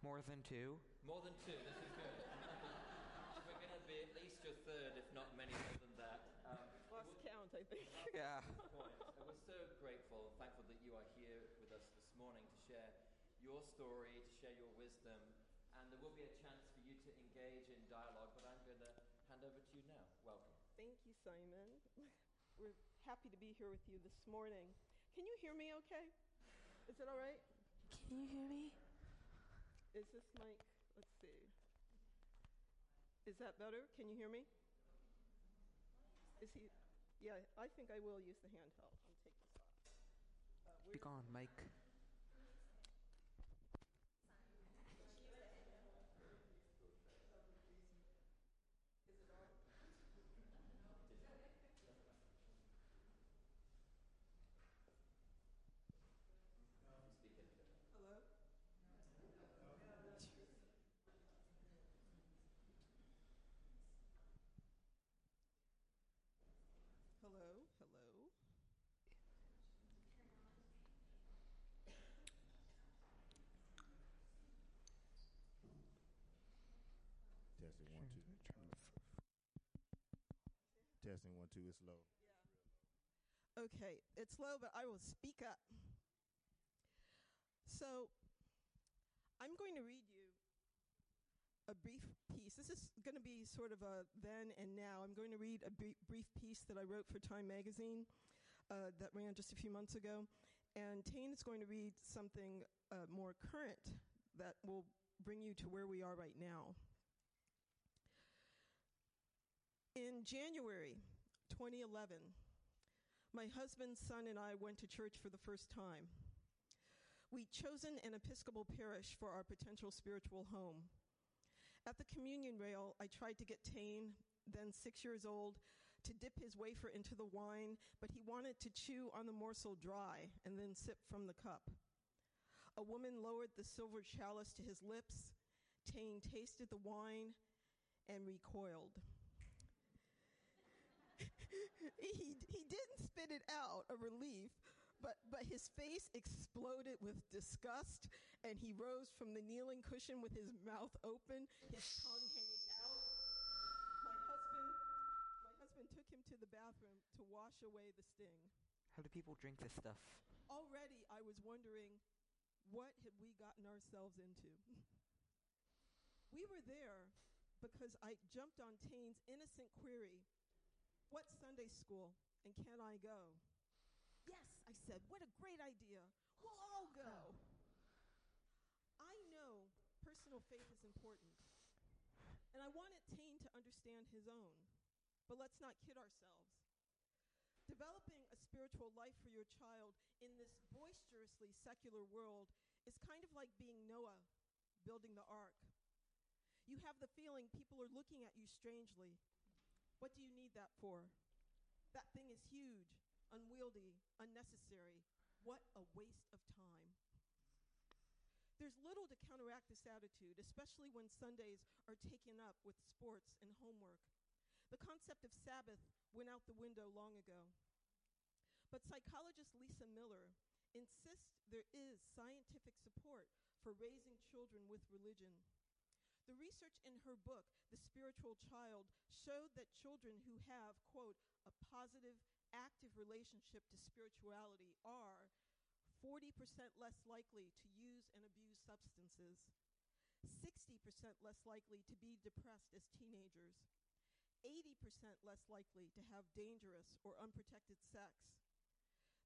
More than two? More than two, this is good. We're going to be at least your third, if not many more than that. Um, Lost count, I think. Yeah. point. We're so grateful and thankful that you are here with us this morning to share your story, to share your wisdom. And there will be a chance for you to engage in dialogue, but I'm going to hand over to you now. Welcome. Thank you, Simon. We're happy to be here with you this morning. Can you hear me okay? Is it all right? Can you hear me? Is this mic? Let's see. Is that better? Can you hear me? Is he? Yeah, I think I will use the handheld. I'll take this off. Uh, where's- gone, Mike. Hello? Hello? Hello? Testing one two. Testing one two. It's low. Okay, it's low, but I will speak up. So, I'm going to read you a brief piece. This is going to be sort of a then and now. I'm going to read a brief piece that I wrote for Time Magazine uh, that ran just a few months ago. And Tain is going to read something uh, more current that will bring you to where we are right now. In January 2011, my husband, son, and I went to church for the first time. We'd chosen an Episcopal parish for our potential spiritual home. At the communion rail, I tried to get Tain, then six years old, to dip his wafer into the wine, but he wanted to chew on the morsel dry and then sip from the cup. A woman lowered the silver chalice to his lips. Tain tasted the wine and recoiled. He, he didn't spit it out, a relief, but, but his face exploded with disgust, and he rose from the kneeling cushion with his mouth open, his tongue hanging out. My husband, my husband took him to the bathroom to wash away the sting. How do people drink this stuff? Already, I was wondering, what had we gotten ourselves into? we were there because I jumped on Tain's innocent query What Sunday school and can I go? Yes, I said, what a great idea. We'll all go. I know personal faith is important, and I wanted Tain to understand his own. But let's not kid ourselves. Developing a spiritual life for your child in this boisterously secular world is kind of like being Noah building the ark. You have the feeling people are looking at you strangely. What do you need that for? That thing is huge, unwieldy, unnecessary. What a waste of time. There's little to counteract this attitude, especially when Sundays are taken up with sports and homework. The concept of Sabbath went out the window long ago. But psychologist Lisa Miller insists there is scientific support for raising children with religion. The research in her book, The Spiritual Child, showed that children who have, quote, a positive, active relationship to spirituality are 40% less likely to use and abuse substances, 60% less likely to be depressed as teenagers, 80% less likely to have dangerous or unprotected sex.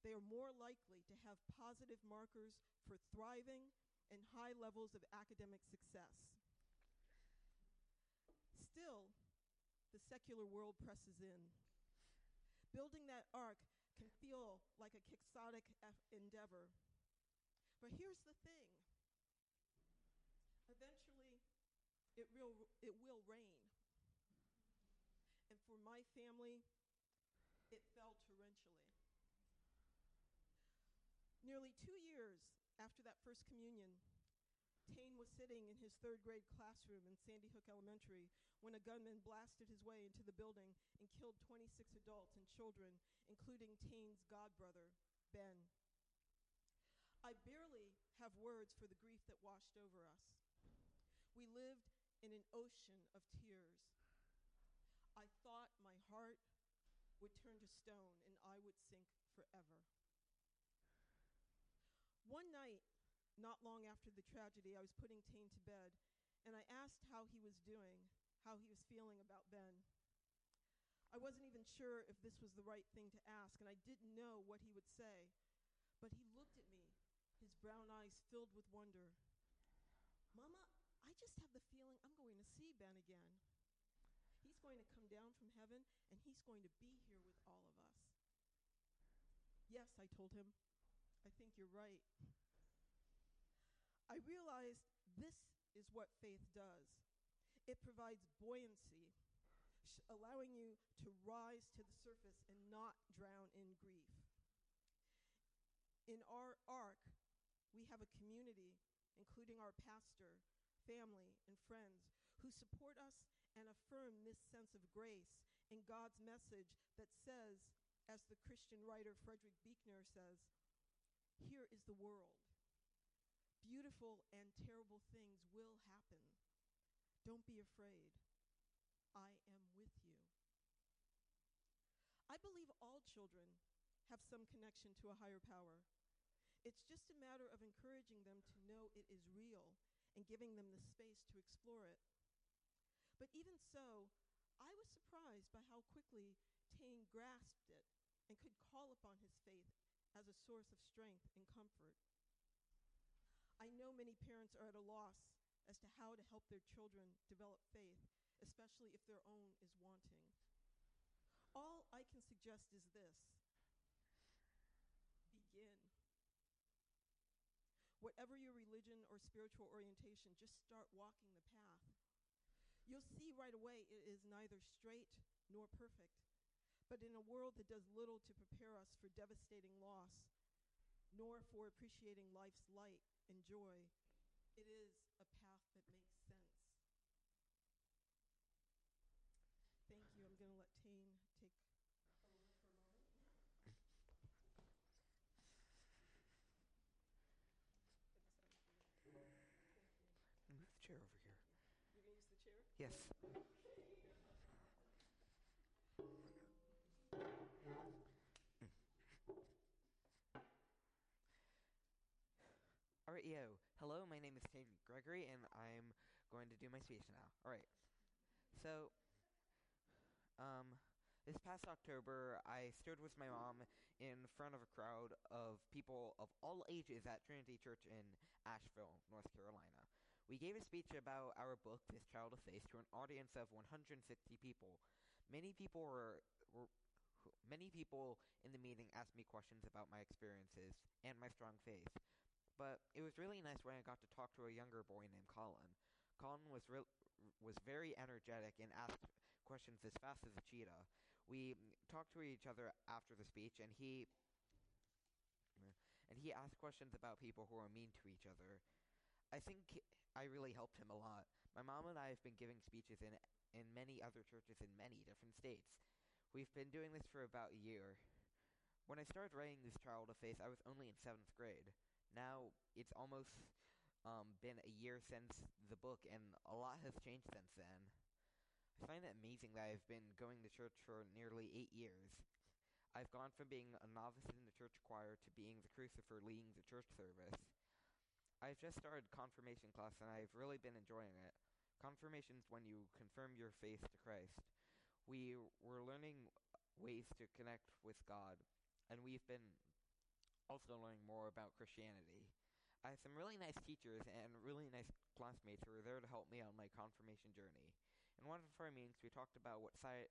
They are more likely to have positive markers for thriving and high levels of academic success. Still, the secular world presses in. Building that ark can feel like a quixotic endeavor. But here's the thing eventually, it, will it will rain. And for my family, it fell torrentially. Nearly two years after that first communion, Tain was sitting in his third grade classroom in Sandy Hook Elementary when a gunman blasted his way into the building and killed 26 adults and children, including Tain's godbrother, Ben. I barely have words for the grief that washed over us. We lived in an ocean of tears. I thought my heart would turn to stone and I would sink forever. One night, not long after the tragedy, I was putting Tain to bed, and I asked how he was doing, how he was feeling about Ben. I wasn't even sure if this was the right thing to ask, and I didn't know what he would say. But he looked at me, his brown eyes filled with wonder. Mama, I just have the feeling I'm going to see Ben again. He's going to come down from heaven, and he's going to be here with all of us. Yes, I told him. I think you're right. I realized this is what faith does it provides buoyancy, sh- allowing you to rise to the surface and not drown in grief. In our ark, we have a community, including our pastor, family, and friends, who support us and affirm this sense of grace in God's message that says, as the Christian writer Frederick Buechner says, here is the world. Beautiful and terrible things will happen. Don't be afraid. I am with you. I believe all children have some connection to a higher power. It's just a matter of encouraging them to know it is real and giving them the space to explore it. But even so, I was surprised by how quickly Tain grasped it and could call upon his faith as a source of strength and comfort. I know many parents are at a loss as to how to help their children develop faith, especially if their own is wanting. All I can suggest is this begin. Whatever your religion or spiritual orientation, just start walking the path. You'll see right away it is neither straight nor perfect. But in a world that does little to prepare us for devastating loss, nor for appreciating life's light and joy, it is a path that makes sense. Thank you. I'm going to let Tain take over for a moment. Move the chair over here. You're going to use the chair? Yes. All right, yo. Hello, my name is Tain Gregory, and I'm going to do my speech now. All right. So, um, this past October, I stood with my mom in front of a crowd of people of all ages at Trinity Church in Asheville, North Carolina. We gave a speech about our book, This Child of Faith, to an audience of 160 people. Many people were, were many people in the meeting asked me questions about my experiences and my strong faith. But it was really nice when I got to talk to a younger boy named Colin. Colin was real was very energetic and asked questions as fast as a cheetah. We talked to each other after the speech, and he and he asked questions about people who are mean to each other. I think I really helped him a lot. My mom and I have been giving speeches in in many other churches in many different states. We've been doing this for about a year. When I started writing this child of faith, I was only in seventh grade. Now it's almost um, been a year since the book, and a lot has changed since then. I find it amazing that I've been going to church for nearly eight years. I've gone from being a novice in the church choir to being the crucifer leading the church service. I've just started confirmation class, and I've really been enjoying it. Confirmation's when you confirm your faith to Christ. We were learning ways to connect with God, and we've been also learning more about Christianity. I had some really nice teachers and really nice classmates who were there to help me on my confirmation journey. In one of our meetings, we talked about what sci-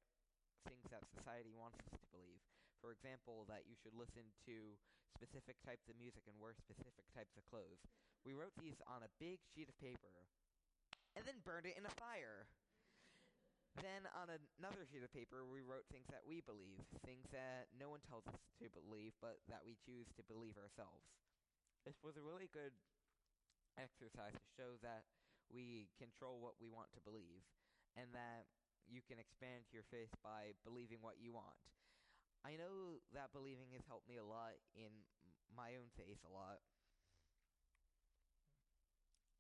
things that society wants us to believe. For example, that you should listen to specific types of music and wear specific types of clothes. We wrote these on a big sheet of paper and then burned it in a fire. Then on another sheet of paper, we wrote things that we believe, things that no one tells us to believe, but that we choose to believe ourselves. This was a really good exercise to show that we control what we want to believe, and that you can expand your faith by believing what you want. I know that believing has helped me a lot in my own faith a lot.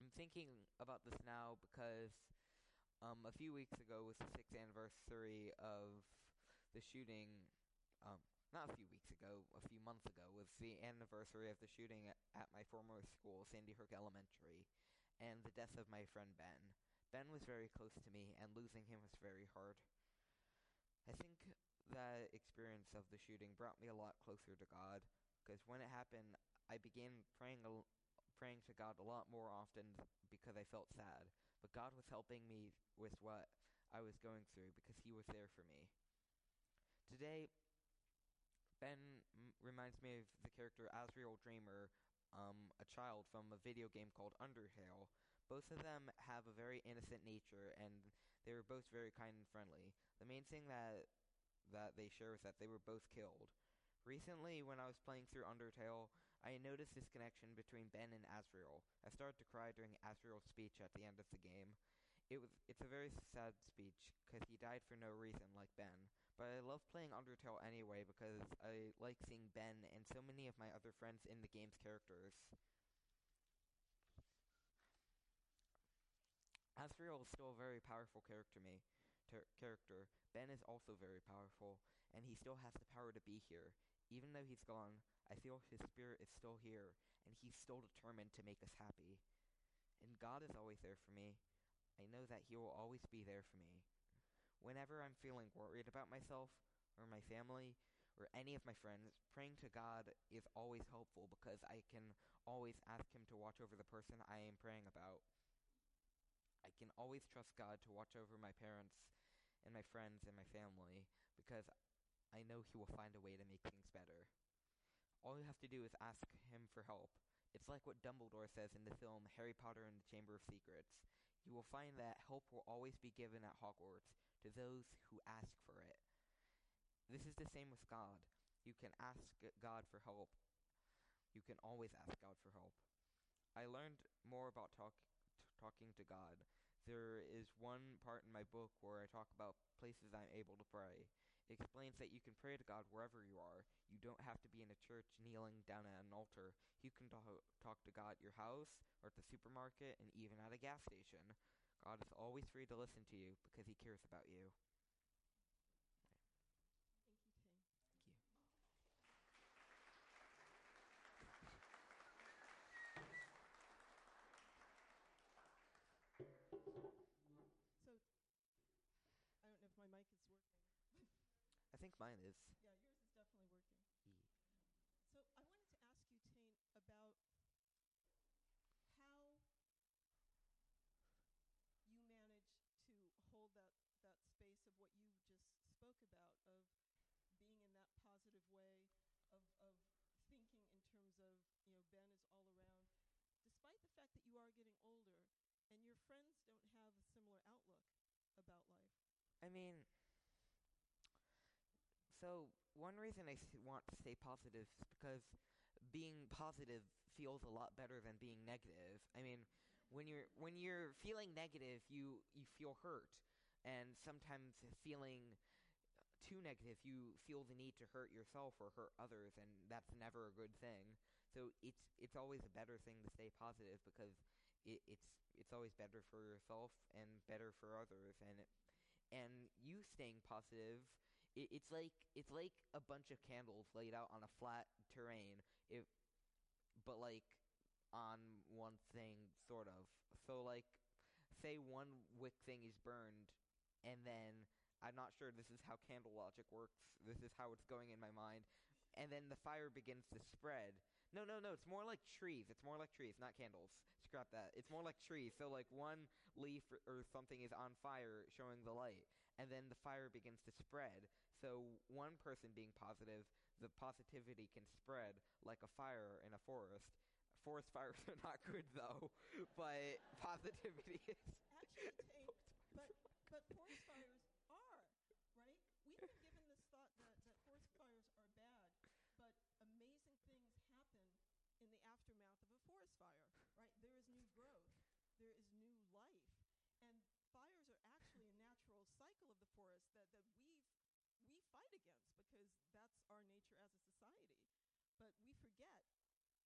I'm thinking about this now because um, a few weeks ago was the sixth anniversary of the shooting. Um, not a few weeks ago, a few months ago, was the anniversary of the shooting at, at my former school, Sandy Hook Elementary, and the death of my friend Ben. Ben was very close to me, and losing him was very hard. I think that experience of the shooting brought me a lot closer to God, because when it happened, I began praying praying to God a lot more often because I felt sad. But God was helping me with what I was going through because He was there for me. Today, Ben m- reminds me of the character Asriel Dreemurr, um, a child from a video game called Undertale. Both of them have a very innocent nature, and they were both very kind and friendly. The main thing that that they share is that they were both killed. Recently, when I was playing through Undertale, I noticed this connection between Ben and Asriel. I started to cry during Asriel's speech at the end of the game. It was it's a very sad speech because he died for no reason like Ben. But I love playing Undertale anyway because I like seeing Ben and so many of my other friends in the game's characters. Asriel is still a very powerful character me ter- character. Ben is also very powerful and he still has the power to be here. Even though he's gone, I feel his spirit is still here and he's still determined to make us happy. And God is always there for me. I know that he will always be there for me. Whenever I'm feeling worried about myself or my family or any of my friends, praying to God is always helpful because I can always ask him to watch over the person I am praying about. I can always trust God to watch over my parents and my friends and my family because I know He will find a way to make things better. All you have to do is ask Him for help. It's like what Dumbledore says in the film Harry Potter and the Chamber of Secrets. You will find that help will always be given at Hogwarts to those who ask for it. This is the same with God. You can ask God for help. You can always ask God for help. I learned more about talk, t- talking to God. There is one part in my book where I talk about places I'm able to pray. It explains that you can pray to God wherever you are. You don't have to be in a church kneeling down at an altar. You can talk, talk to God at your house or at the supermarket and even at a gas station. God is always free to listen to you because he cares about you. Thank you, Tain. Thank you. So, I don't know if my mic is working. I think mine is. Yeah, yours is definitely working. E. So I wanted to ask you, Tain, about how you manage to hold that, that space of what you just spoke about, of being in that positive way, of, of thinking in terms of, you know, Ben is all around, despite the fact that you are getting older and your friends don't have a similar outlook about life. I mean, so one reason I want to stay positive is because being positive feels a lot better than being negative. I mean, when you're when you're feeling negative, you you feel hurt, and sometimes feeling too negative, you feel the need to hurt yourself or hurt others, and that's never a good thing. So it's it's always a better thing to stay positive because it, it's it's always better for yourself and better for others, and it, and you staying positive it, it's like it's like a bunch of candles laid out on a flat terrain if but like on one thing sort of. So like say one wick thing is burned and then i'm not sure this is how candle logic works this is how it's going in my mind and then the fire begins to spread. No no no it's more like trees it's more like trees not candles. Scrap that. It's more like trees. So like one leaf or, or something is on fire showing the light and then the fire begins to spread. So one person being positive, the positivity can spread like a fire in a forest. Forest fires are not good though, but positivity is. Actually, but but forest fires cycle of the forest that, that we we fight against because that's our nature as a society. But we forget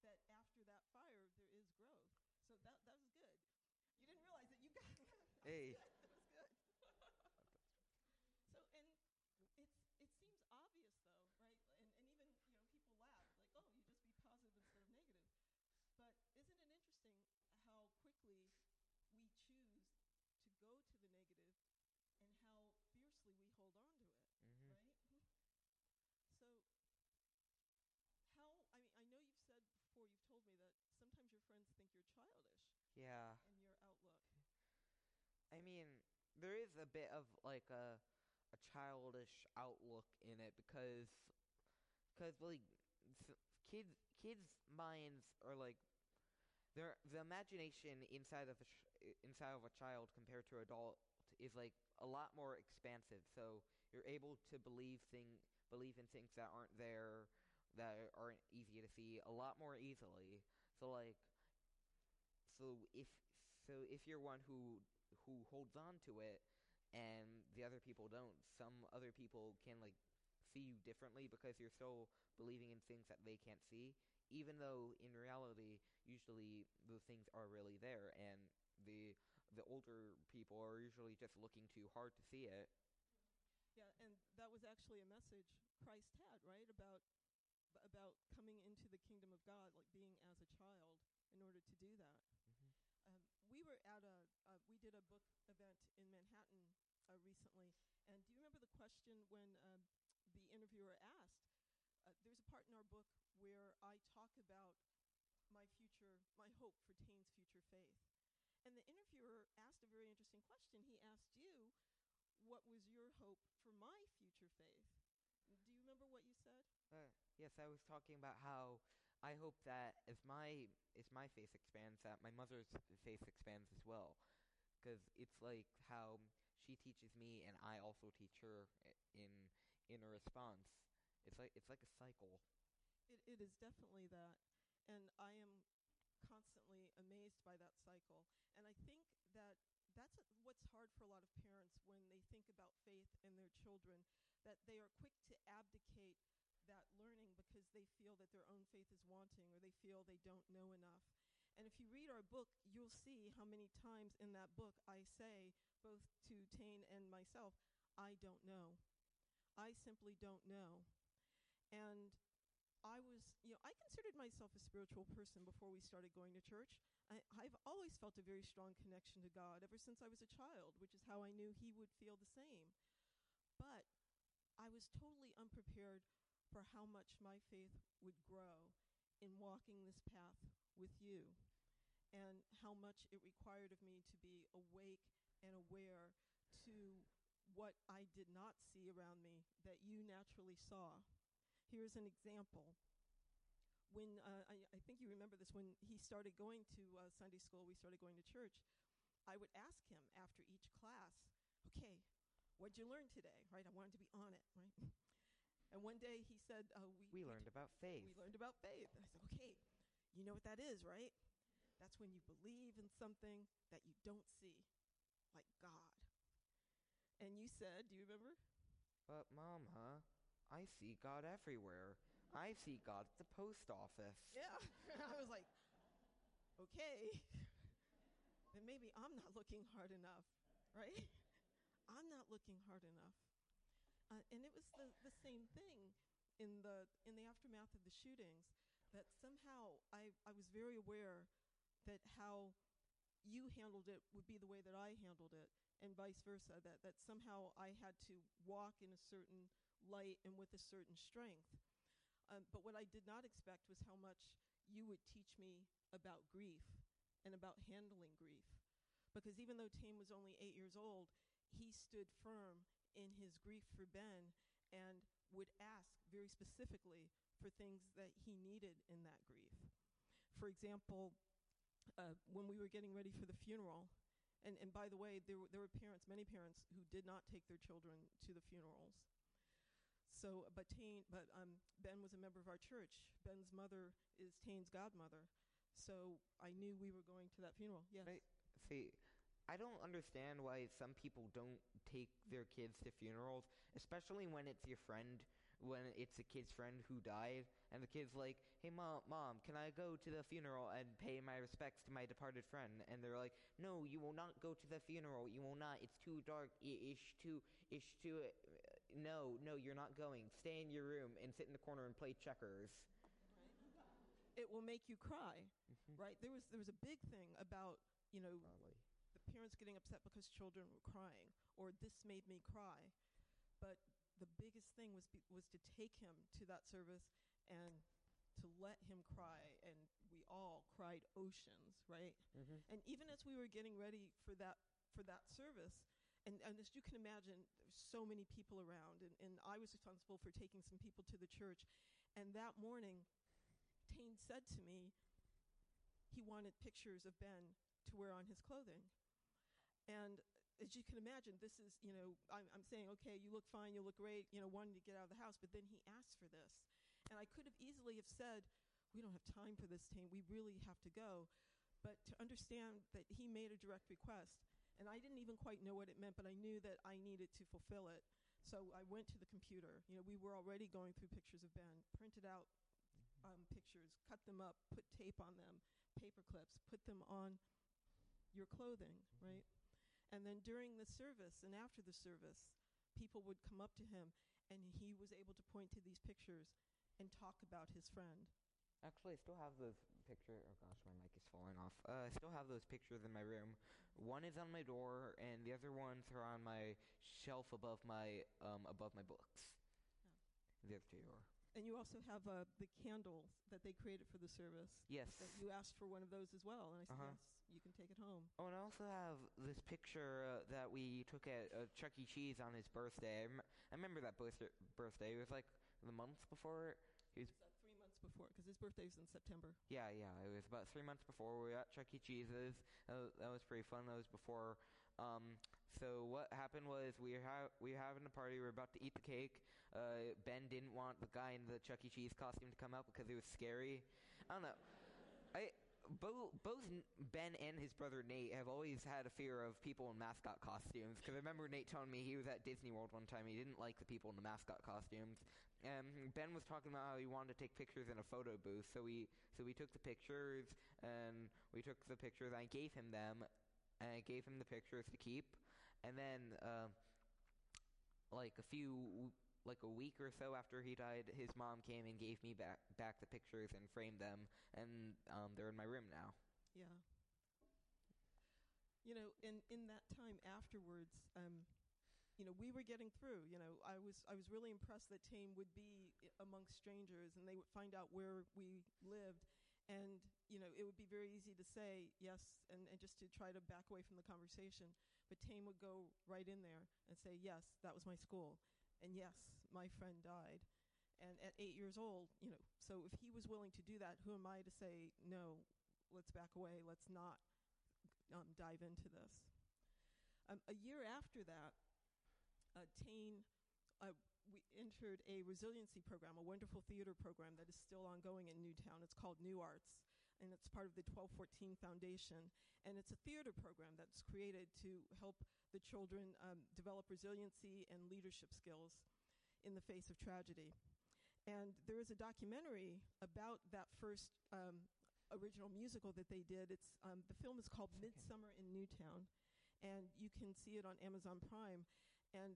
that after that fire there is growth. So that that was good. You didn't realize that you got Hey. Childish Yeah. in your outlook. I mean, there is a bit of like a a childish outlook in it because cause like kids kids minds are like their the imagination inside of a i- inside of a child compared to adult is like a lot more expansive. So you're able to believe thing believe in things that aren't there that aren't easy to see a lot more easily. So like so if so if you're one who who holds on to it and the other people don't some other people can like see you differently because you're still believing in things that they can't see even though in reality usually those things are really there and the the older people are usually just looking too hard to see it Yeah, and that was actually a message Christ had, right? About about coming into the kingdom of God, like being as a child in order to do that. We were at a we did a book event in Manhattan uh, recently, and do you remember the question when um, the interviewer asked? Uh, there's a part in our book where I talk about my future, my hope for Tain's future faith, and the interviewer asked a very interesting question. He asked you, what was your hope for my future faith? Do you remember what you said? Uh, yes, I was talking about how I hope that as my as my face expands, that my mother's face expands as well, because it's like how she teaches me and I also teach her in in a response. It's like it's like a cycle. It, it is definitely that. And I am constantly amazed by that cycle. And I think that that's what's hard for a lot of parents when they think about faith in their children, that they are quick to abdicate that learning because they feel that their own faith is wanting or they feel they don't know enough. And if you read our book, you'll see how many times in that book I say, both to Tain and myself, I don't know. I simply don't know. And I was, you know, I considered myself a spiritual person before we started going to church. I, I've always felt a very strong connection to God ever since I was a child, which is how I knew He would feel the same. But I was totally unprepared for how much my faith would grow in walking this path with you and how much it required of me to be awake and aware to what I did not see around me that you naturally saw. Here's an example. When uh, I, I think you remember this, when he started going to uh, Sunday school, we started going to church. I would ask him after each class, "Okay, what'd you learn today?" Right? I wanted to be on it, right? And one day he said, uh, We we, learned about faith. we learned about faith. And I said, okay, you know what that is, right? That's when you believe in something that you don't see, like God. And you said, do you remember? But Mama, I see God everywhere. I see God at the post office. Yeah. I was like, okay, then maybe I'm not looking hard enough, right? I'm not looking hard enough. Uh, and it was the, the same thing in the in the aftermath of the shootings that somehow I, I was very aware that how you handled it would be the way that I handled it and vice versa that that somehow I had to walk in a certain light and with a certain strength. Um, but what I did not expect was how much you would teach me about grief and about handling grief. Because even though Tain was only eight years old he stood firm in his grief for Ben and would ask very specifically for things that he needed in that grief. For example, uh, when we were getting ready for the funeral, and, and by the way, there were, there were parents, many parents, who did not take their children to the funerals. So, but Tain, but um, Ben was a member of our church. Ben's mother is Tain's godmother, so I knew we were going to that funeral. Yes. Right. See, I don't understand why some people don't take their kids to funerals, especially when it's your friend when it's a kid's friend who died, and the kid's like, "Hey, mom, mom, can I go to the funeral and pay my respects to my departed friend?" And they're like, "No, you will not go to the funeral. You will not. It's too dark. I- Ish too. Ish too. uh, No, no, you're not going. Stay in your room and sit in the corner and play checkers." It will make you cry, Mhm. right? There was there was a big thing about you know Probably. Parents getting upset because children were crying, or this made me cry. But the biggest thing was be, was to take him to that service and to let him cry, and we all cried oceans, right? Mm-hmm. And even as we were getting ready for that for that service, and, and as you can imagine, there's so many people around, and, and I was responsible for taking some people to the church. And that morning, Tain said to me he wanted pictures of Ben to wear on his clothing. And as you can imagine, this is, you know, I'm, I'm saying, okay, you look fine, you look great, you know, wanting to get out of the house. But then he asked for this. And I could have easily have said, we don't have time for this, Tain, We really have to go. But to understand that he made a direct request, and I didn't even quite know what it meant, but I knew that I needed to fulfill it. So I went to the computer. You know, we were already going through pictures of Ben, printed out um, pictures, cut them up, put tape on them, paper clips, put them on your clothing, right? And then during the service and after the service, people would come up to him and he was able to point to these pictures and talk about his friend. Actually, I still have those pictures. Oh gosh, my mic is falling off. Uh, I still have those pictures in my room. One is on my door, and the other ones are on my shelf above my um above my books. The other two are. And you also have uh, the candle that they created for the service. Yes. That you asked for one of those as well, and I said Uh-huh. yes, you can take it home. Oh, and I also have this picture uh, that we took at uh, Chuck E. Cheese on his birthday. I, rem- I remember that birth- birthday. It was like the month before. Was It was three months before, because his birthday was in September. Yeah, yeah. It was about three months before we were at Chuck E. Cheese's. That was, that was pretty fun. That was before. Um, so what happened was we were ha- we were having a party. We were about to eat the cake. Uh, ben didn't want the guy in the Chuck E. Cheese costume to come out because it was scary. I don't know. I both both Ben and his brother Nate have always had a fear of people in mascot costumes. Because I remember Nate telling me he was at Disney World one time. He didn't like the people in the mascot costumes. And Ben was talking about how he wanted to take pictures in a photo booth. So we so we took the pictures and we took the pictures. I gave him them, and I gave him the pictures to keep. And then, uh, like a few, like a week or so after he died, his mom came and gave me back back the pictures and framed them, and um, they're in my room now. Yeah. You know, in in that time afterwards, um, you know, we were getting through. You know, I was I was really impressed that Tain would be i- amongst strangers, and they would find out where we lived, and you know, it would be very easy to say yes, and, and just to try to back away from the conversation. But Tain would go right in there and say, "Yes, that was my school, and yes, my friend died." And at eight years old, you know, so if he was willing to do that, who am I to say no? Let's back away. Let's not um, dive into this. Um, a year after that, uh, Tain, uh, we entered a resiliency program, a wonderful theater program that is still ongoing in Newtown. It's called New Arts, and it's part of the 1214 Foundation. And it's a theater program that's created to help the children um, develop resiliency and leadership skills in the face of tragedy. And there is a documentary about that first um, original musical that they did. It's um, the film is called Midsummer in Newtown, and you can see it on Amazon Prime. And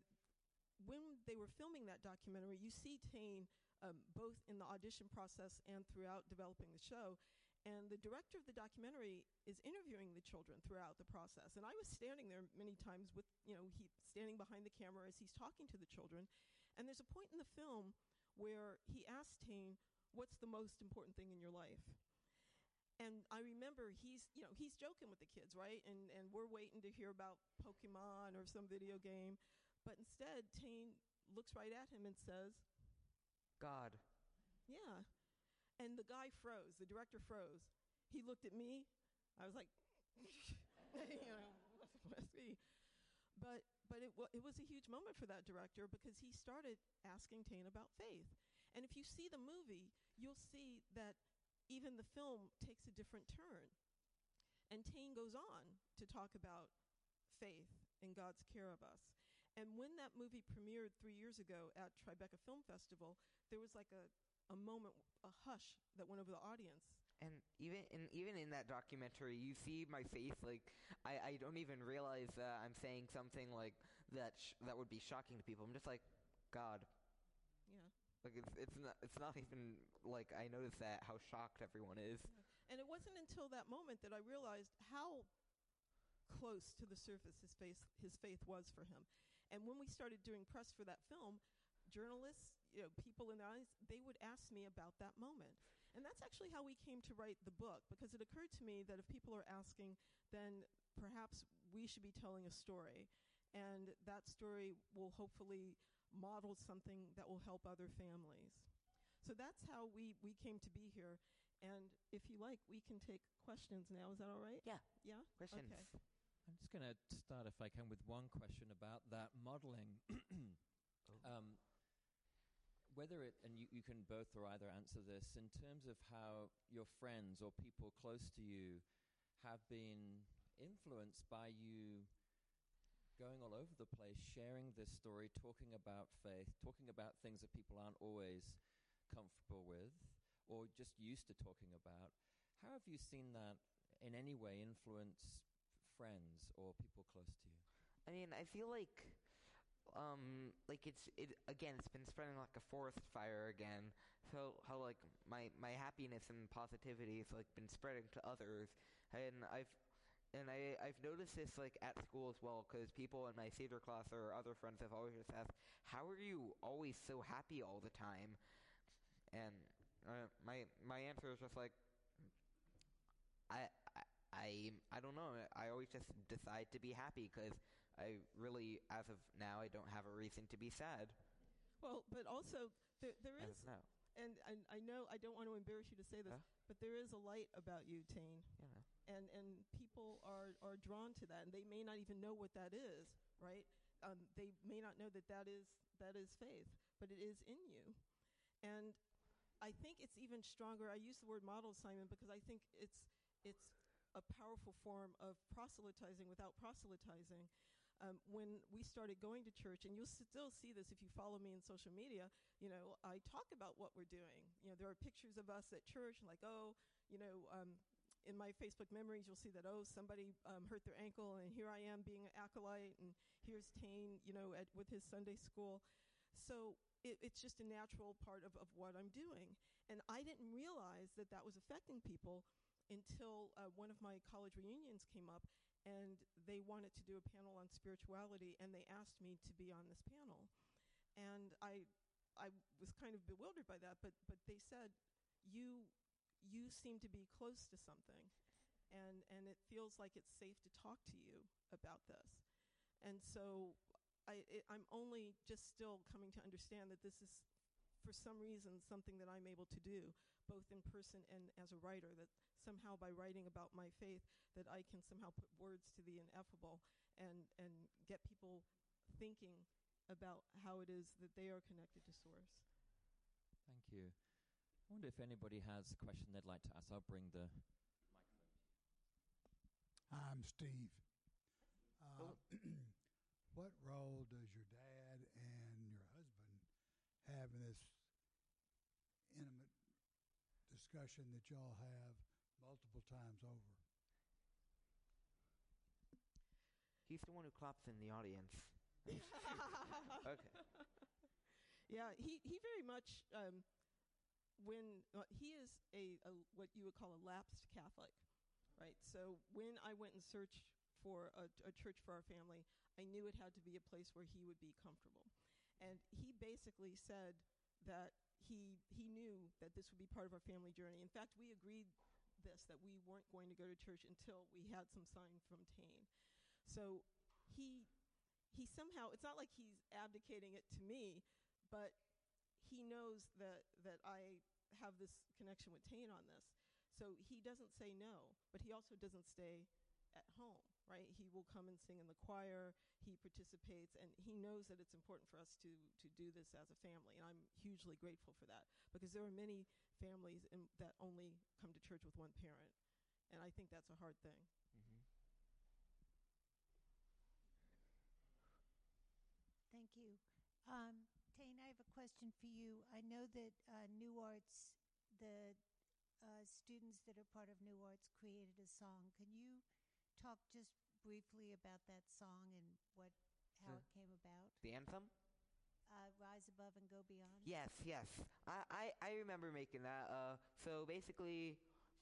when they were filming that documentary, you see Tain um, both in the audition process and throughout developing the show. And the director of the documentary is interviewing the children throughout the process. And I was standing there many times with, you know, he standing behind the camera as he's talking to the children. And there's a point in the film where he asks Tain, "What's the most important thing in your life?" And I remember he's, you know, he's joking with the kids, right? And and we're waiting to hear about Pokemon or some video game, but instead Tain looks right at him and says, God. "Yeah." And the guy froze. The director froze. He looked at me. I was like, you know. But but it it was a huge moment for that director because he started asking Tain about faith. And if you see the movie, you'll see that even the film takes a different turn. And Tain goes on to talk about faith and God's care of us. And when that movie premiered three years ago at Tribeca Film Festival, there was like a, a moment, a hush that went over the audience. And even in even in that documentary, you see my face. Like I, I don't even realize that I'm saying something like that sh- that would be shocking to people. I'm just like, God, Yeah. like it's it's not it's not even like I noticed that how shocked everyone is. And it wasn't until that moment that I realized how close to the surface his faith, his faith was for him. And when we started doing press for that film, journalists, you know, people in the audience, they would ask me about that moment. And that's actually how we came to write the book because it occurred to me that if people are asking, then perhaps we should be telling a story. And that story will hopefully model something that will help other families. So that's how we, we came to be here. And if you like, we can take questions now. Is that all right? Yeah. Yeah? Questions. Okay. I'm just going to start, if I can, with one question about that modeling. um, whether it, and you, you can both or either answer this, in terms of how your friends or people close to you have been influenced by you going all over the place, sharing this story, talking about faith, talking about things that people aren't always comfortable with or just used to talking about. How have you seen that in any way influence friends or people close to you? I mean, I feel like, um, like it's it again. It's been spreading like a forest fire again. So how like my my happiness and positivity has like been spreading to others, and I've and I I've noticed this like at school as well because people in my theater class or other friends have always just asked, "How are you always so happy all the time?" And uh, my my answer is just like, I. I I I don't know. I always just decide to be happy because I really, as of now, I don't have a reason to be sad. Well, but also, there, there now, and, and I know I don't want to embarrass you to say this, Huh? but there is a light about you, Tain. know. and and people are are drawn to that and they may not even know what that is right um, they may not know that that is that is faith but it is in you and i think it's even stronger i use the word model simon because i think it's it's a powerful form of proselytizing without proselytizing um, when we started going to church, and you'll still see this if you follow me in social media, you know, I talk about what we're doing. You know, there are pictures of us at church, and like, oh, you know, um, in my Facebook memories, you'll see that, oh, somebody um, hurt their ankle, and here I am being an acolyte, and here's Tain, you know, at, with his Sunday school. So it, it's just a natural part of, of what I'm doing. And I didn't realize that that was affecting people until uh, one of my college reunions came up, and they wanted to do a panel on spirituality, and they asked me to be on this panel. And I, I was kind of bewildered by that, but, but they said, you you seem to be close to something and and it feels like it's safe to talk to you about this and so I, it, I'm only just still coming to understand that this is, for some reason, something that I'm able to do, both in person and as a writer. That somehow, by writing about my faith, that I can somehow put words to the ineffable and and get people thinking about how it is that they are connected to Source. Thank you. I wonder if anybody has a question they'd like to ask. I'll bring the microphone. I'm Steve. Uh, what role does your dad and your husband have in this intimate discussion that y'all have multiple times over? He's the one who claps in the audience. okay. Yeah, he, he very much um, when uh, he is a, a what you would call a lapsed Catholic, right? So when I went and searched for a, a church for our family, I knew it had to be a place where he would be comfortable, and he basically said that he he knew that this would be part of our family journey. In fact, we agreed this that we weren't going to go to church until we had some sign from Tain. So he he somehow it's not like he's abdicating it to me, but he knows that that I have this connection with Tain on this. So he doesn't say no, but he also doesn't stay at home, right? He will come and sing in the choir, he participates and he knows that it's important for us to to do this as a family and I'm hugely grateful for that because there are many families in, that only come to church with one parent. And I think that's a hard thing. hmm Thank you. Um, Tain, I have a question for you. I know that uh, New Arts, the uh, students that are part of New Arts created a song. Can you talk just briefly about that song and what how Sure. it came about? The anthem? Uh, Rise above and go beyond. Yes, yes. I, I, I remember making that. Uh, so basically,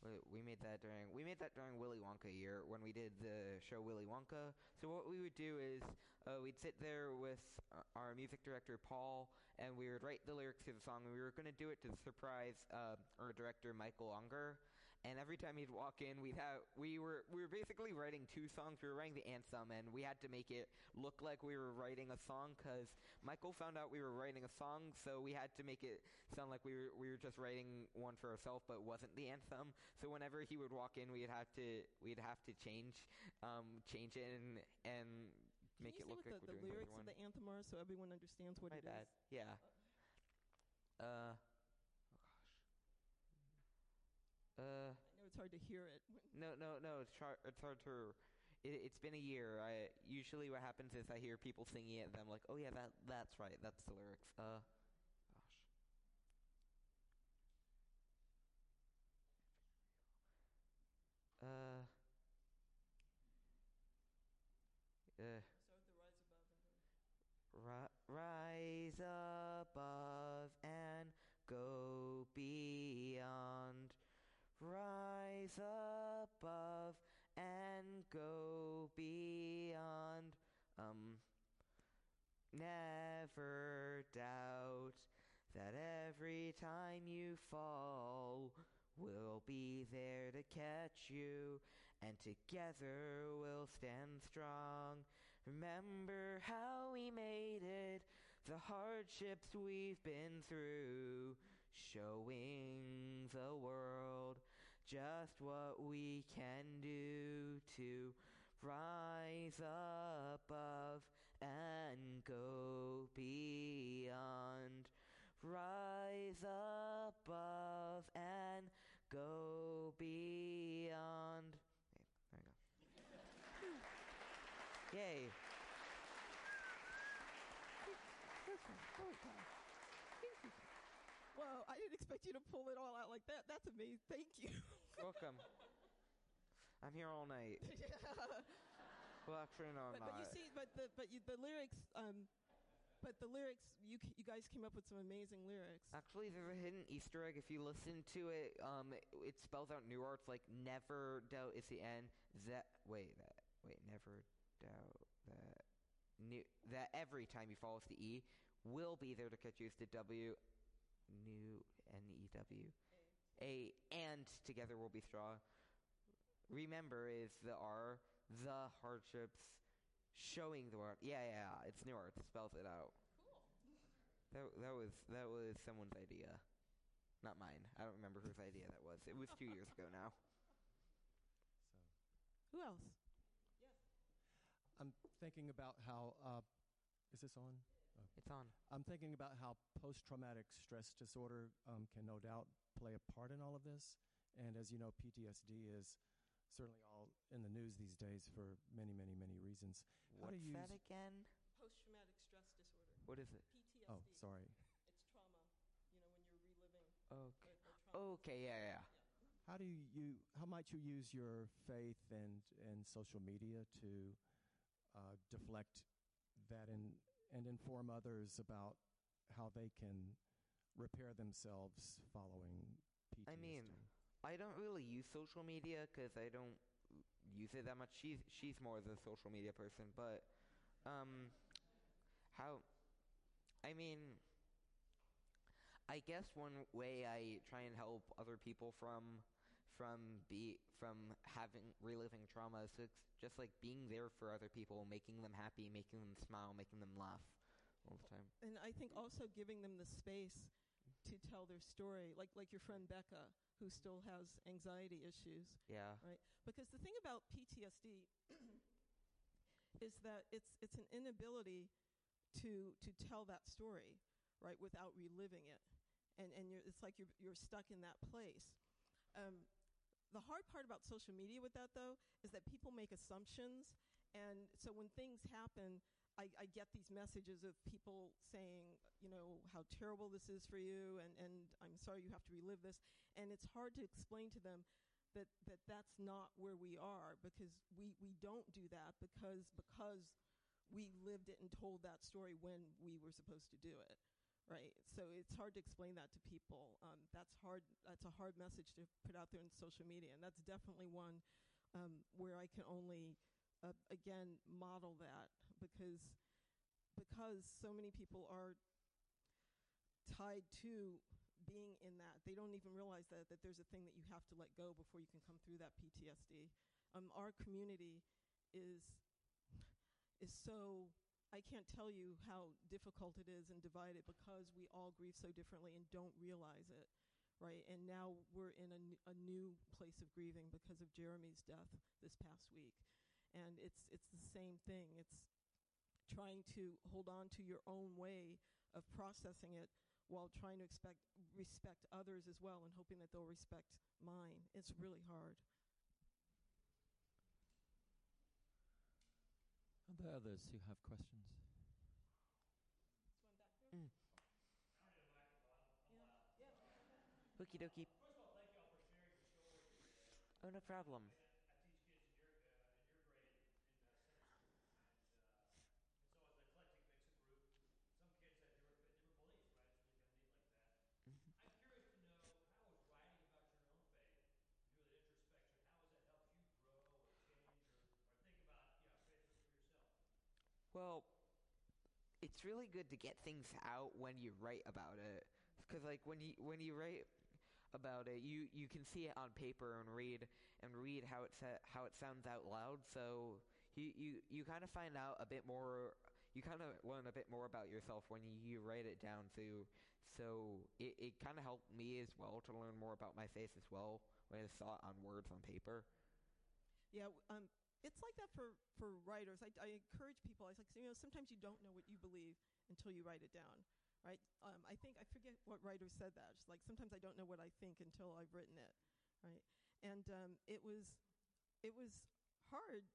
we- we made that during we made that during Willy Wonka year when we did the show Willy Wonka. So what we would do is uh, we'd sit there with uh, our music director Paul, and we would write the lyrics to the song. And we were going to do it to surprise uh, our director Michael Unger. And every time he'd walk in, we'd have we were we were basically writing two songs. We were writing the anthem, and we had to make it look like we were writing a song because Michael found out we were writing a song, so we had to make it sound like we were we were just writing one for ourselves, but wasn't the anthem. So whenever he would walk in, we'd have to we'd have to change um, change it and and Can make it look like the, we're the lyrics of the anthem are so everyone understands what My it is? bad. Yeah. Uh. Oh gosh. Uh. I know it's hard to hear it. No, no, no. It's hard. It's hard to. It, it's been a year. I usually what happens is I hear people singing it, and I'm like, oh yeah, that that's right. That's the lyrics. Uh, gosh. Uh. Uh. Ri- rise above and go beyond. Rise above and go beyond. Um, never doubt that every time you fall, we'll be there to catch you, and together we'll stand strong. Remember how we made it, the hardships we've been through, showing the world just what we can do to rise up above and go beyond. Rise above and go beyond. There you go. Yay. I didn't expect you to pull it all out like that. That's amazing. Thank you. Welcome. I'm here all night. Well, actually, no, I'm but, but you see, but the but you, the lyrics, um, but the lyrics, you c- you guys came up with some amazing lyrics. Actually, there's a hidden Easter egg. If you listen to it, um, it, it spells out New Arts like never doubt is the end. That wait, that wait, never doubt that new that every time you follow us the E will be there to catch you. Is the W, new N E W, A and together will be strong. Remember is the R, the hardships, showing the world. Yeah, yeah, yeah, it's New Arts. Spells it out. Cool. That that was that was someone's idea, not mine. I don't remember whose idea that was. It was two years ago now. So, Who else? Yes. I'm thinking about how. Uh, is this on? It's on. I'm thinking about how post-traumatic stress disorder um, can no doubt play a part in all of this, and as you know, PTSD is certainly all in the news these days for many, many, many reasons. How What's do you that use- again? Post-traumatic stress disorder. What is it? PTSD. Oh, sorry. It's trauma. You know, when you're reliving Okay. the, the. Okay. Yeah, yeah. How do you, you how might you use your faith and and social media to uh, deflect that and and inform others about how they can repair themselves following PTSD? I mean, I don't really use social media because I don't use it that much. She's she's more the social media person, but um, how? I mean, I guess one way I try and help other people from from be from having reliving trauma is it's just like being there for other people, making them happy, making them smile, making them laugh all the time. And I think also giving them the space to tell their story, like like your friend Becca, who still has anxiety issues. Yeah. right? Because the thing about PTSD is that it's it's an inability to to tell that story, right, without reliving it, and and you're, it's like you're you're stuck in that place. Um, the hard part about social media with that though is that people make assumptions, and so when things happen. I, I get these messages of people saying, you know, how terrible this is for you, and, and I'm sorry you have to relive this. And it's hard to explain to them that, that that's not where we are because we, we don't do that because, because we lived it and told that story when we were supposed to do it right? So it's hard to explain that to people. Um, that's hard. That's a hard message to put out there in social media, and that's definitely one um, where I can only, uh, again, model that because because so many people are tied to being in that. They don't even realize that that there's a thing that you have to let go before you can come through that PTSD. Um, our community is is so I can't tell you how difficult it is and divided because we all grieve so differently and don't realize it, right? And now we're in a, new place of grieving because of Jeremy's death this past week. And it's, it's the same thing. It's trying to hold on to your own way of processing it while trying to expect, respect others as well and hoping that they'll respect mine. It's really hard. There others who have questions? Mm. Okie dokie. Oh, no problem. Well, it's really good to get things out when you write about it, because like when you when you write about it, you you can see it on paper and read and read how it sa- how it sounds out loud. So you you you kind of find out a bit more. You kind of learn a bit more about yourself when you, you write it down too. So it, it kind of helped me as well to learn more about my face as well when I saw it on words on paper. Yeah, um, it's like that for, for writers. I, I encourage people. I was like, you know, sometimes you don't know what you believe until you write it down, right? Um, I think I forget what writer said that. It's like sometimes I don't know what I think until I've written it, right? And um, it was it was hard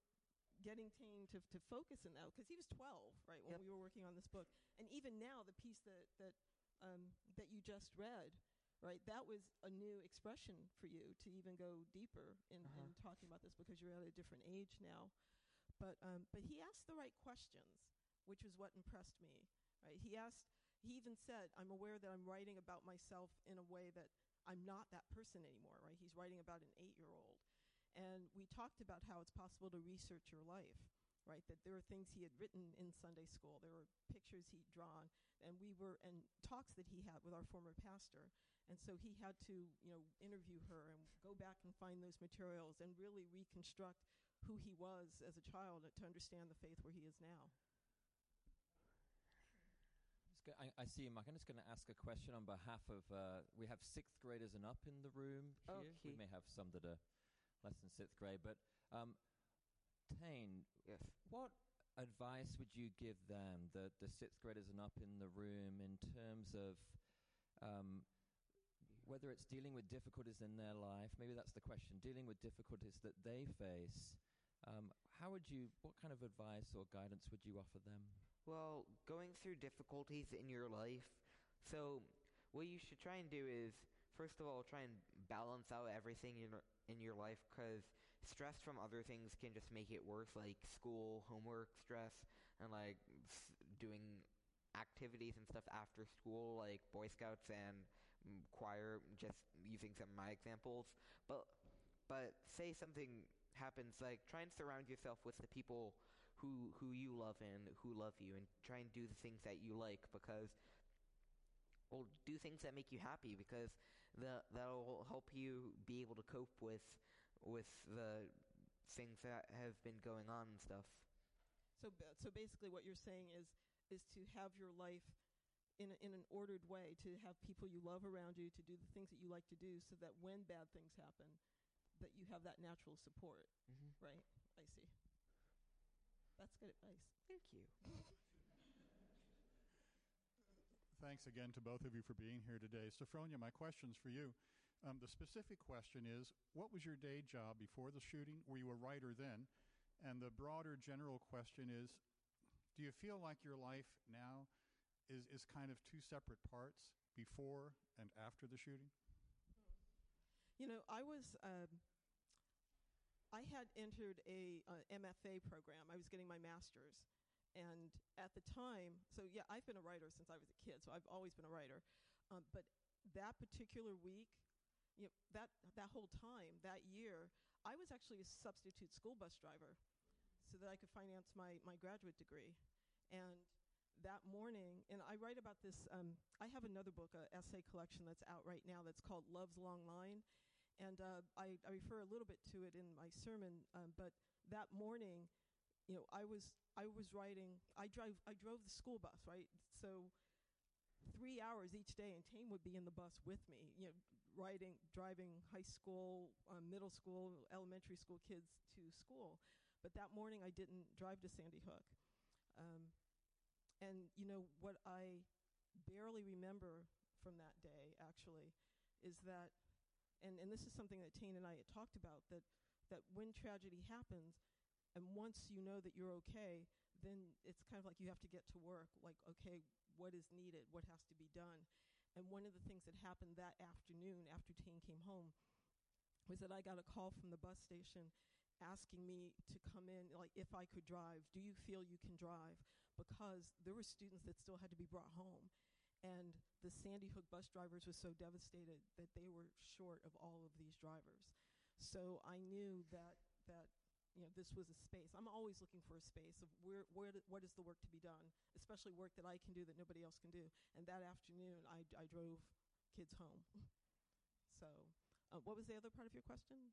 getting Tain to, to focus in that because he was 12, right, when Yep. we were working on this book. And even now, the piece that that um, that you just read, right, that was a new expression for you to even go deeper in, Uh-huh. in talking about this because you're at a different age now. But um, but he asked the right questions, which was what impressed me. Right, he asked. He even said, "I'm aware that I'm writing about myself in a way that I'm not that person anymore." Right, he's writing about an eight-year-old, and we talked about how it's possible to research your life. Right, that there were things he had written in Sunday school, there were pictures he'd drawn, and we were and talks that he had with our former pastor. And so he had to, you know, interview her and go back and find those materials and really reconstruct who he was as a child to understand the faith where he is now. I, I see you, Mike. I'm just going to ask a question on behalf of. Uh, we have sixth graders and up in the room here. We may have some that are less than sixth grade, but um, Tain, Yes. what advice would you give them, the the sixth graders and up in the room, in terms of um, whether it's dealing with difficulties in their life? Maybe that's the question. Dealing with difficulties that they face. Um, how would you? What kind of advice or guidance would you offer them? Well, going through difficulties in your life, so what you should try and do is, first of all, try and balance out everything in, in your life because stress from other things can just make it worse, like school, homework stress, and like doing activities and stuff after school, like Boy Scouts and choir, just using some of my examples. But, but say something happens, like try and surround yourself with the people who who you love and who love you and try and do the things that you like because well do things that make you happy because the that'll help you be able to cope with with the things that have been going on and stuff. So, so basically, what you're saying is is to have your life in a, in an ordered way, to have people you love around you, to do the things that you like to do, so that when bad things happen, that you have that natural support. Mm-hmm. Right? I see. That's good advice. Thank you. Thanks again to both of you for being here today. Sophfronia, my question's for you. Um, the specific question is, what was your day job before the shooting? Were you a writer then? And the broader general question is, Do you feel like your life now is, is kind of two separate parts before and after the shooting? You know, I was. Um, I had entered a uh, MFA program. I was getting my master's, and at the time, so yeah, I've been a writer since I was a kid. So I've always been a writer. Um, but that particular week, you know, that that whole time, that year, I was actually a substitute school bus driver, so that I could finance my my graduate degree, and that morning, and I write about this. Um, I have another book, an essay collection that's out right now that's called Love's Long Line. And uh, I, I, refer a little bit to it in my sermon, um, but that morning, you know, I was I was writing. I drive. I drove the school bus, right? So three hours each day, and Tain would be in the bus with me. You know, riding, driving high school, um, middle school, elementary school kids to school. But that morning, I didn't drive to Sandy Hook. Um, and you know what I barely remember from that day actually is that and, and this is something that Tain and I had talked about that that when tragedy happens, and once you know that you're okay, then it's kind of like you have to get to work. Like, okay, what is needed? What has to be done? And one of the things that happened that afternoon after Tain came home was that I got a call from the bus station asking me to come in, like if I could drive. Do you feel you can drive? Because there were students that still had to be brought home. And the Sandy Hook bus drivers were so devastated that they were short of all of these drivers. So I knew that that you know this was a space. I'm always looking for a space of where where what is the work to be done, especially work that I can do that nobody else can do. And that afternoon, I I drove kids home. so, uh, what was the other part of your question?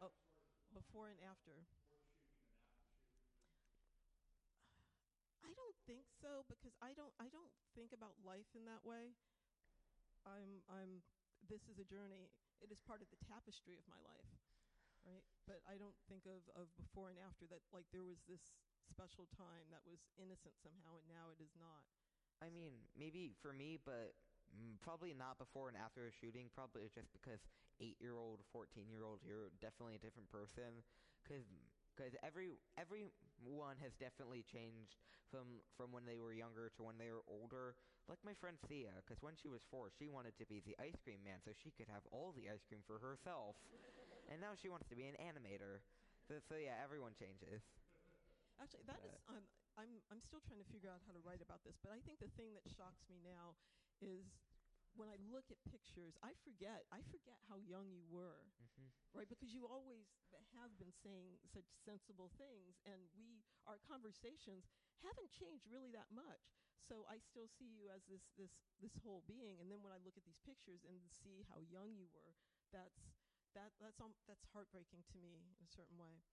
Oh, before and after. I don't think so because I don't I don't think about life in that way. I'm I'm this is a journey. It is part of the tapestry of my life. Right? But I don't think of, of before and after that like there was this special time that was innocent somehow and now it is not. I mean, maybe for me, but probably not before and after a shooting. Probably just because eight-year-old, fourteen-year-old, you're definitely a different person. Because because every everyone has definitely changed from from when they were younger to when they were older. Like my friend Thea, because when she was four, she wanted to be the ice cream man so she could have all the ice cream for herself, and now she wants to be an animator. So, so yeah, everyone changes. Actually, that is um, I'm I'm still trying to figure out how to write about this, but I think the thing that shocks me now is when I look at pictures, I forget. I forget how young you were, mm-hmm. right? Because you always have been saying such sensible things, and we our conversations haven't changed really that much. So I still see you as this this this whole being, and then when I look at these pictures and see how young you were, that's that that's um, that's heartbreaking to me in a certain way.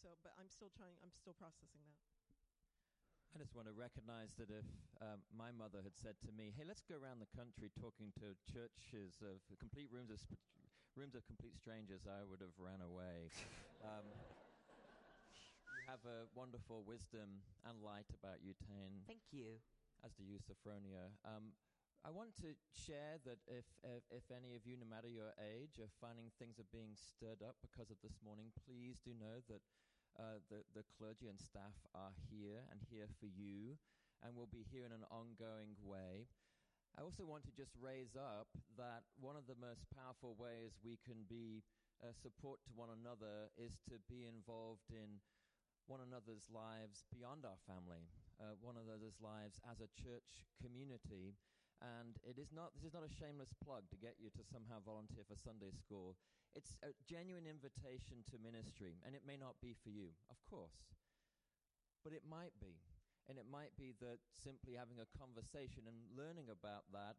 So, but I'm still trying. I'm still processing that. I just want to recognize that if um, my mother had said to me, "Hey, let's go around the country talking to churches of complete rooms of sp- rooms of complete strangers," I would have ran away. um, you have a wonderful wisdom and light about you, Tain. Thank you. As do you, Sophfronia. Um, I want to share that if, if, if any of you, no matter your age, are finding things are being stirred up because of this morning, please do know that uh, the, the clergy and staff are here and here for you and will be here in an ongoing way. I also want to just raise up that one of the most powerful ways we can be uh, support to one another is to be involved in one another's lives beyond our family, uh, one another's lives as a church community. And it is not, this is not a shameless plug to get you to somehow volunteer for Sunday school. It's a genuine invitation to ministry, and it may not be for you, of course, but it might be. And it might be that simply having a conversation and learning about that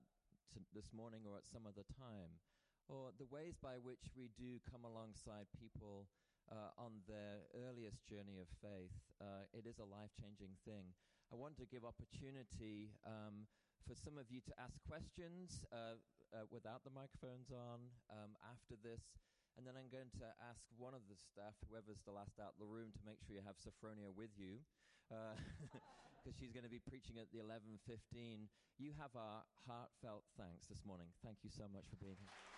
this morning or at some other time, or the ways by which we do come alongside people uh, on their earliest journey of faith, uh, it is a life changing thing. I want to give opportunity um, for some of you to ask questions. Uh, uh, without the microphones on um, after this. And then I'm going to ask one of the staff, whoever's the last out the room, to make sure you have Sophfronia with you, because uh, she's going to be preaching at the 11:15. You have our heartfelt thanks this morning. Thank you so much for being here.